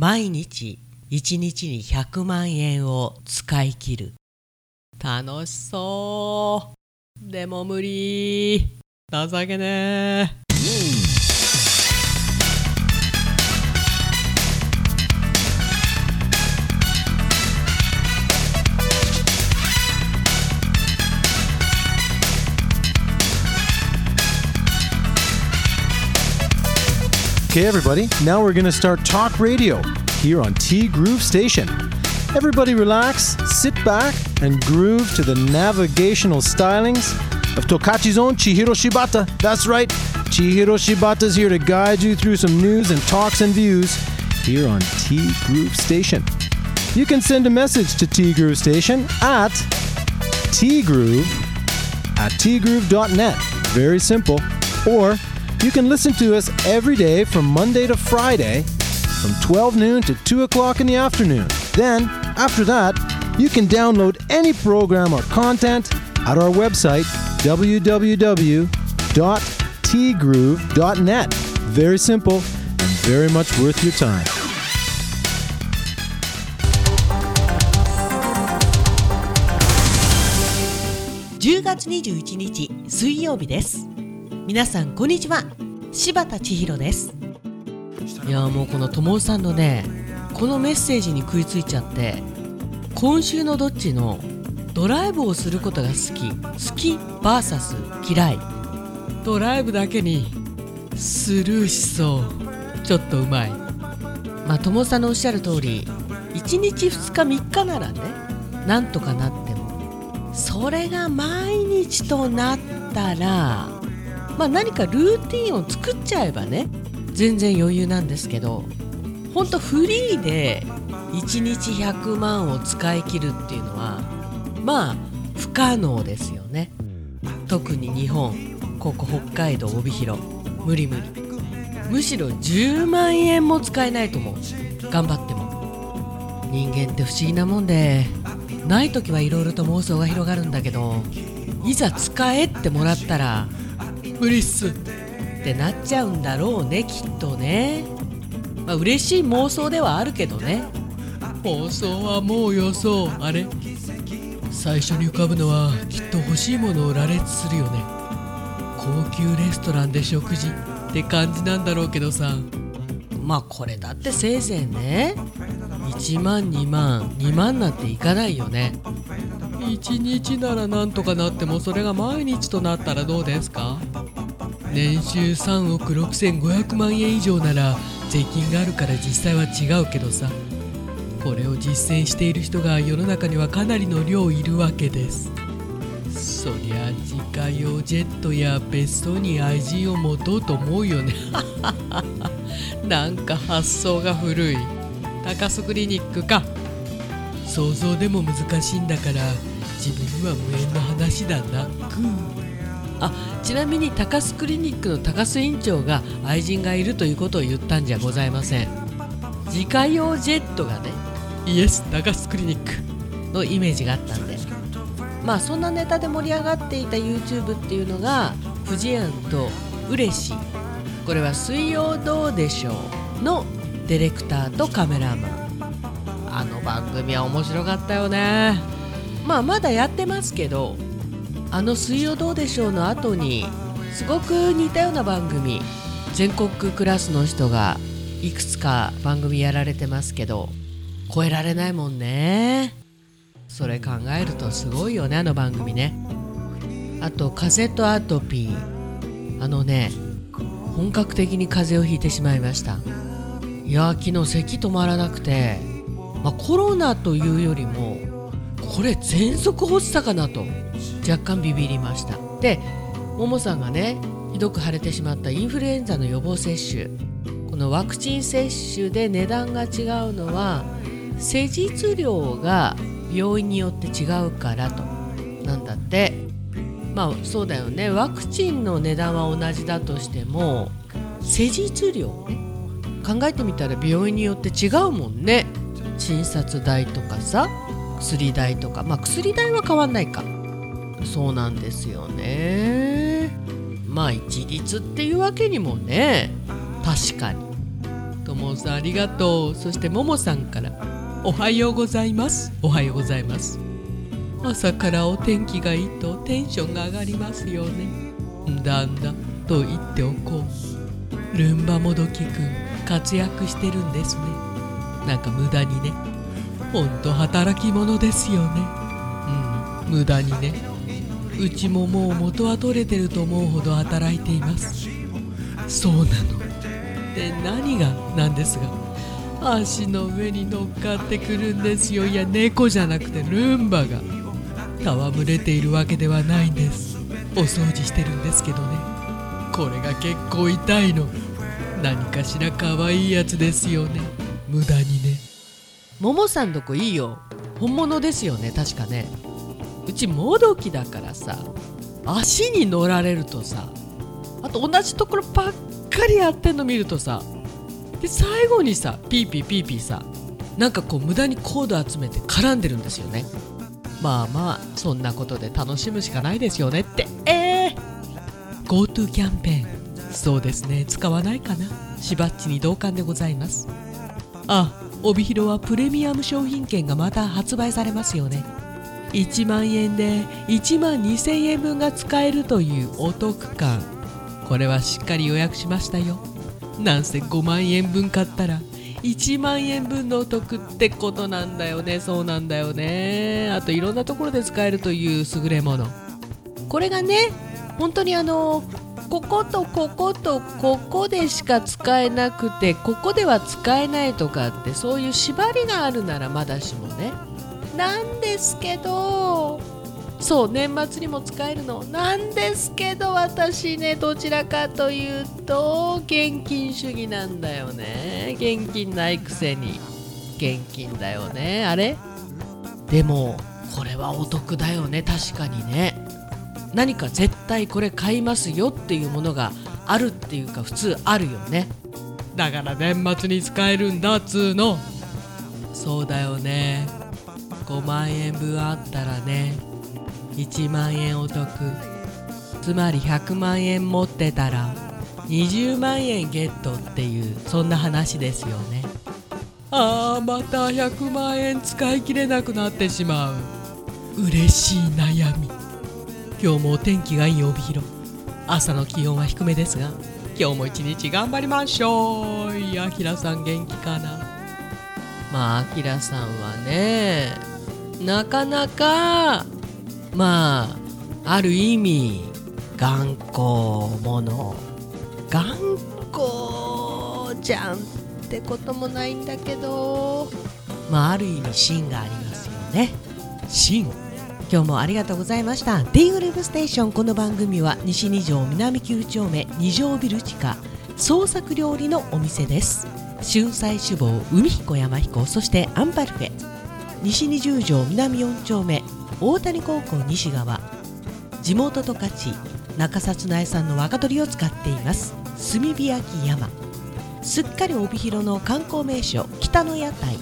毎日1日に100万円を使い切る。楽しそう。でも無理。情けねえ。Okay, everybody, now we're going to start talk radio here on T Groove Station. Everybody relax, sit back, and groove to the navigational stylings of Tokachi's own Chihiro Shibata. That's right, Chihiro Shibata's here to guide you through some news and talks and views here on T Groove Station. You can send a message to T Groove Station at tgroove at tgroove.net. Very simple. Or you can listen to us every day from Monday to Friday from 12 noon to 2 o'clock in the afternoon. Then, after that, you can download any program or content at our website, www.tgroove.net. Very simple and very much worth your time. 10月21日水曜日です 皆さんこんにちは。柴田千尋です。いやもうこのともさんのねこのメッセージに食いついちゃって今週のどっちのドライブをすることが好き好き VS 嫌い。ドライブだけにスルーしそう。ちょっとうまい。まあともさんのおっしゃる通り1日2日3日ならねなんとかなっても。それが毎日となったらまあ何かルーティンを作っちゃえばね全然余裕なんですけどほんとフリーで1日100万を使い切るっていうのはまあ不可能ですよね。特に日本ここ北海道帯広無理無理。むしろ10万円も使えないと思う。頑張っても。人間って不思議なもんでない時はいろいろと妄想が広がるんだけどいざ使えってもらったら無理っすってなっちゃうんだろうねきっとね。まあ嬉しい妄想ではあるけどね。妄想はもう予想あれ？最初に浮かぶのはきっと欲しいものを羅列するよね。高級レストランで食事って感じなんだろうけどさ。まあこれだってせいぜいね。1万2万2万なんていかないよね。1日ならなんとかなってもそれが毎日となったらどうですか？年収3億6500万円以上なら税金があるから実際は違うけどさ。これを実践している人が世の中にはかなりの量いるわけです。そりゃ自家用ジェットや別荘に愛人を持とうと思うよね。なんか発想が古い。高須クリニックか。想像でも難しいんだから自分には無縁の話だな。くあちなみに高須クリニックの高須院長が愛人がいるということを言ったんじゃございません。自家用ジェットがねイエス高須クリニックのイメージがあったんで。まあそんなネタで盛り上がっていた YouTube っていうのが「フジアンとうれし」これは「水曜どうでしょう」のディレクターとカメラマン。あの番組は面白かったよね。まあまだやってますけどあの「水曜どうでしょう」の後にすごく似たような番組全国クラスの人がいくつか番組やられてますけど超えられないもんね。それ考えるとすごいよねあの番組ね。あと風とアトピー。あのね本格的に風邪をひいてしまいました。いや昨日咳止まらなくて、まあ、コロナというよりもこれ喘息発作かなと。若干ビビりました。でももさんがねひどく腫れてしまったインフルエンザの予防接種。このワクチン接種で値段が違うのは施術量が病院によって違うからと。なんだって。まあそうだよね。ワクチンの値段は同じだとしても施術量ね。考えてみたら病院によって違うもんね。診察代とかさ薬代とか。まあ薬代は変わんないか。そうなんですよね。まあ一律っていうわけにもね確かに。ともさんありがとう。そしてももさんからおはようございます。おはようございます。朝からお天気がいいとテンションが上がりますよね。だんだと言っておこう。ルンバもどきくん活躍してるんですね。なんか無駄にね。ほんと働き者ですよね。うん無駄にね。うちももう元は取れてると思うほど働いています。そうなの。で何がなんですが足の上に乗っかってくるんですよ。いや猫じゃなくてルンバが戯れているわけではないんです。お掃除してるんですけどね。これが結構痛いの。何かしら可愛いやつですよね。無駄にね。ももさんとこいいよ。本物ですよね確かね。うちもどきだからさ足に乗られるとさあと同じところばっかりやってんの見るとさで最後にさピーピーピーピーさなんかこう無駄にコード集めて絡んでるんですよね。まあまあそんなことで楽しむしかないですよねって。えー、GoTo キャンペーンそうですね。使わないかな。しばっちに同感でございます。あ帯広はプレミアム商品券がまた発売されますよね。1万円で1万2000円分が使えるというお得感。これはしっかり予約しましたよ。なんせ5万円分買ったら1万円分のお得ってことなんだよね。そうなんだよね。あといろんなところで使えるという優れもの。これがね本当にあのこことこことここでしか使えなくてここでは使えないとかってそういう縛りがあるならまだしもね。なんですけどそう年末にも使えるの。なんですけど私ねどちらかというと現金主義なんだよね。現金ないくせに。現金だよね。あれ？でもこれはお得だよね。確かにね。何か絶対これ買いますよっていうものがあるっていうか普通あるよね。だから年末に使えるんだっつうの。そうだよね5万円分あったらね。1万円お得。つまり100万円持ってたら20万円ゲットっていうそんな話ですよね。あーまた100万円使い切れなくなってしまう。嬉しい悩み。今日もお天気がいい帯広。朝の気温は低めですが今日も一日頑張りましょう。いやきらさん元気かな。まああきらさんはねなかなかまあある意味頑固者頑固じゃんってこともないんだけど。まあある意味芯がありますよね。芯。今日もありがとうございました。D グループステーション。この番組は西二条南9丁目二条ビル地下創作料理のお店です。春菜志望海彦山彦そしてアンパルフェ西二十条南4丁目大谷高校西側。地元十勝中札内産の若鶏を使っています。炭火焼山。すっかり帯広の観光名所北の屋台。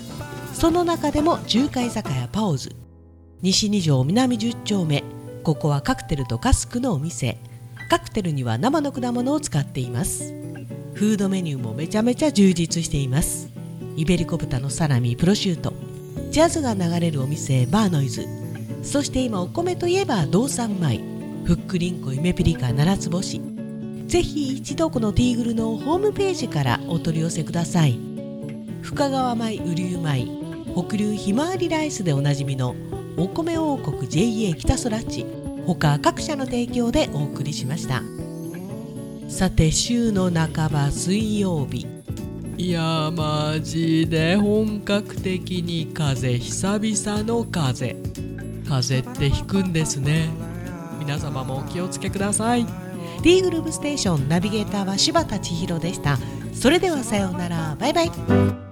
その中でも中華居酒屋パオズ。西二条南10丁目。ここはカクテルとカスクのお店。カクテルには生の果物を使っています。フードメニューもめちゃめちゃ充実しています。イベリコ豚のサラミプロシュート。ジャズが流れるお店バーノイズ。そして今お米といえば道産米。ふっくりんこゆめぴりか七つ星ぜひ一度このティーグルのホームページからお取り寄せください。深川米雨竜米北流ひまわりライスでおなじみのお米王国 JA 北空地他各社の提供でお送りしました。さて週の半ば水曜日。いやマジで本格的に風久々の風。風って引くんですね。皆様もお気をつけください。D グループステーションナビゲーターは柴田千尋でした。それではさようなら。バイバイ。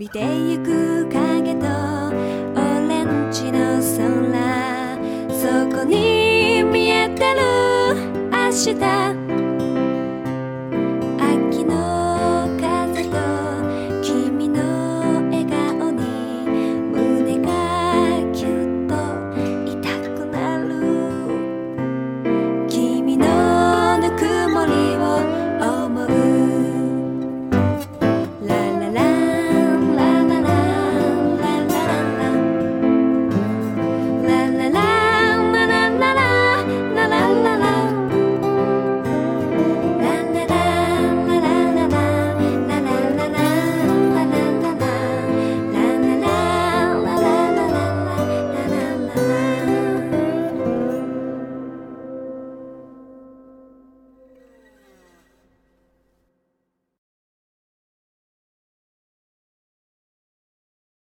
びてゆく影とオレンジの空そこに見えてる明日